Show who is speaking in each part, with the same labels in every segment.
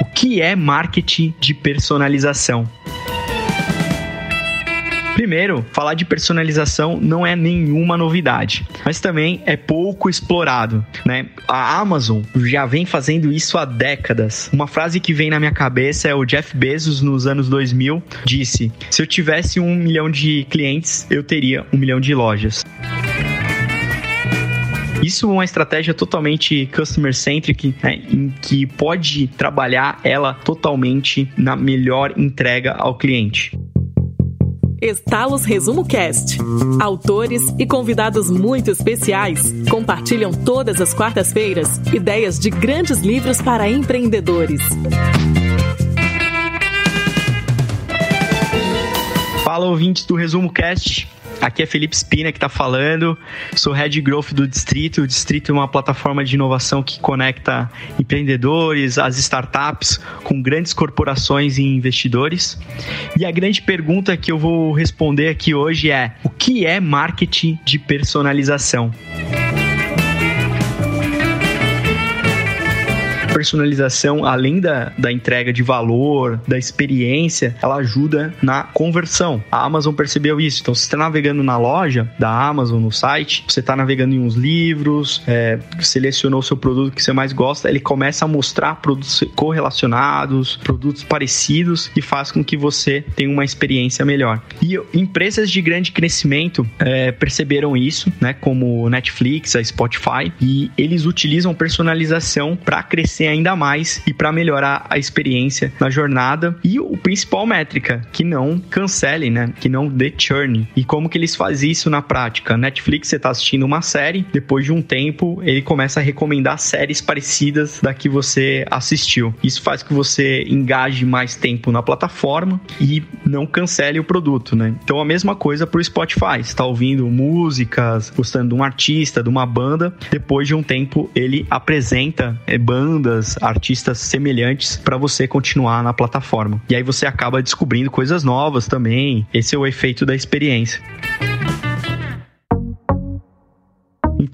Speaker 1: O que é marketing de personalização? Primeiro, falar de personalização não é nenhuma novidade, mas também é pouco explorado, né? A Amazon já vem fazendo isso há décadas. Uma frase que vem na minha cabeça é o Jeff Bezos nos anos 2000 disse: "Se eu tivesse um milhão de clientes, eu teria um milhão de lojas." Isso é uma estratégia totalmente customer centric, né, em que pode trabalhar ela totalmente na melhor entrega ao cliente.
Speaker 2: Estalos Resumo Cast. Autores e convidados muito especiais compartilham todas as quartas-feiras ideias de grandes livros para empreendedores.
Speaker 1: Fala ouvintes do Resumo Cast. Aqui é Felipe Spina que está falando. Sou Head Growth do Distrito. O Distrito é uma plataforma de inovação que conecta empreendedores, as startups com grandes corporações e investidores. E a grande pergunta que eu vou responder aqui hoje é: o que é marketing de personalização? Personalização, além da, da entrega de valor, da experiência, ela ajuda na conversão. A Amazon percebeu isso. Então, se você está navegando na loja da Amazon, no site, você está navegando em uns livros, é, selecionou o seu produto que você mais gosta, ele começa a mostrar produtos correlacionados, produtos parecidos e faz com que você tenha uma experiência melhor. E empresas de grande crescimento é, perceberam isso, né, como Netflix, a Spotify, e eles utilizam personalização para crescer ainda mais e para melhorar a experiência na jornada. E o principal métrica, que não cancele, né? Que não dê churn. E como que eles fazem isso na prática? Netflix, você está assistindo uma série, depois de um tempo, ele começa a recomendar séries parecidas da que você assistiu. Isso faz que você engaje mais tempo na plataforma e não cancele o produto, né? Então a mesma coisa para o Spotify. está ouvindo músicas, gostando de um artista, de uma banda, depois de um tempo ele apresenta é, bandas bandas, artistas semelhantes para você continuar na plataforma. E aí você acaba descobrindo coisas novas também. Esse é o efeito da experiência.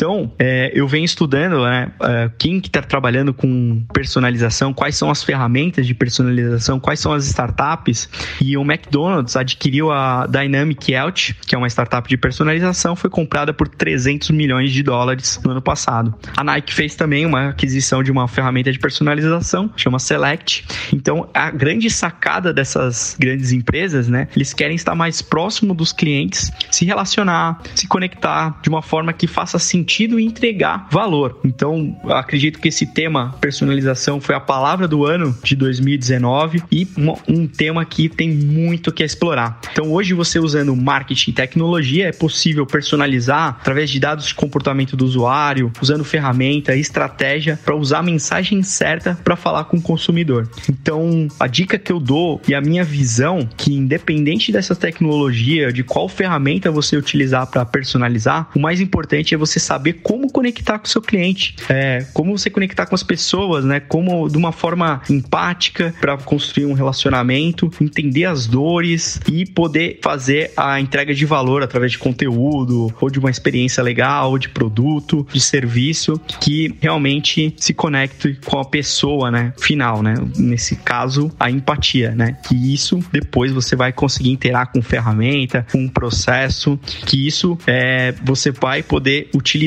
Speaker 1: Então, é, eu venho estudando né, é, quem que está trabalhando com personalização, quais são as ferramentas de personalização, quais são as startups. E o McDonald's adquiriu a Dynamic Health, que é uma startup de personalização, foi comprada por 300 milhões de dólares no ano passado. A Nike fez também uma aquisição de uma ferramenta de personalização, chama Select. Então, a grande sacada dessas grandes empresas, né, eles querem estar mais próximo dos clientes, se relacionar, se conectar de uma forma que faça sentido sentido e entregar valor. Então, acredito que esse tema personalização foi a palavra do ano de 2019 e um tema que tem muito que explorar. Então, hoje você usando marketing e tecnologia é possível personalizar através de dados de comportamento do usuário, usando ferramenta e estratégia para usar a mensagem certa para falar com o consumidor. Então, a dica que eu dou e a minha visão que independente dessa tecnologia, de qual ferramenta você utilizar para personalizar, o mais importante é você saber como conectar com o seu cliente, é, como você conectar com as pessoas, né? Como de uma forma empática para construir um relacionamento, entender as dores e poder fazer a entrega de valor através de conteúdo ou de uma experiência legal, de produto, de serviço que realmente se conecte com a pessoa, né? Final, né? Nesse caso, a empatia, né? Que isso depois você vai conseguir interar com ferramenta, com um processo, que isso é, você vai poder utilizar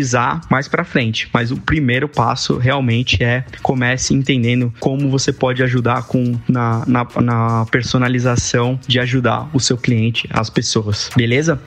Speaker 1: mais para frente. Mas o primeiro passo realmente é comece entendendo como você pode ajudar com na, na, na personalização de ajudar o seu cliente, as pessoas. Beleza?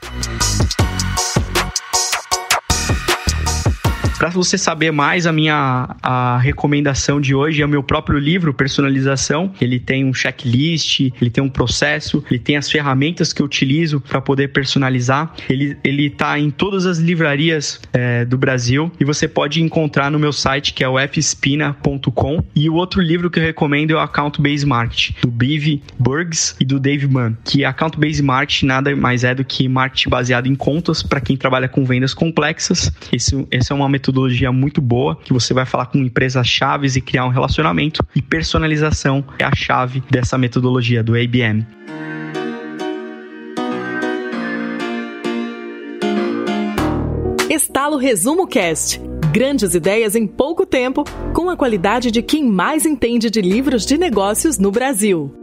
Speaker 1: Para você saber mais, a minha a recomendação de hoje é o meu próprio livro, Personalização. Ele tem um checklist, ele tem um processo, ele tem as ferramentas que eu utilizo para poder personalizar. Ele, ele tá em todas as livrarias é, do Brasil e você pode encontrar no meu site que é o fspina.com. E o outro livro que eu recomendo é o Account Based Marketing, do Biv Burgs e do Dave Mann, que Account Based Marketing nada mais é do que marketing baseado em contas para quem trabalha com vendas complexas. Esse, essa é uma metodologia metodologia muito boa, que você vai falar com empresas chaves e criar um relacionamento. E personalização é a chave dessa metodologia do ABM.
Speaker 2: Estalo Resumo Cast Grandes ideias em pouco tempo, com a qualidade de quem mais entende de livros de negócios no Brasil.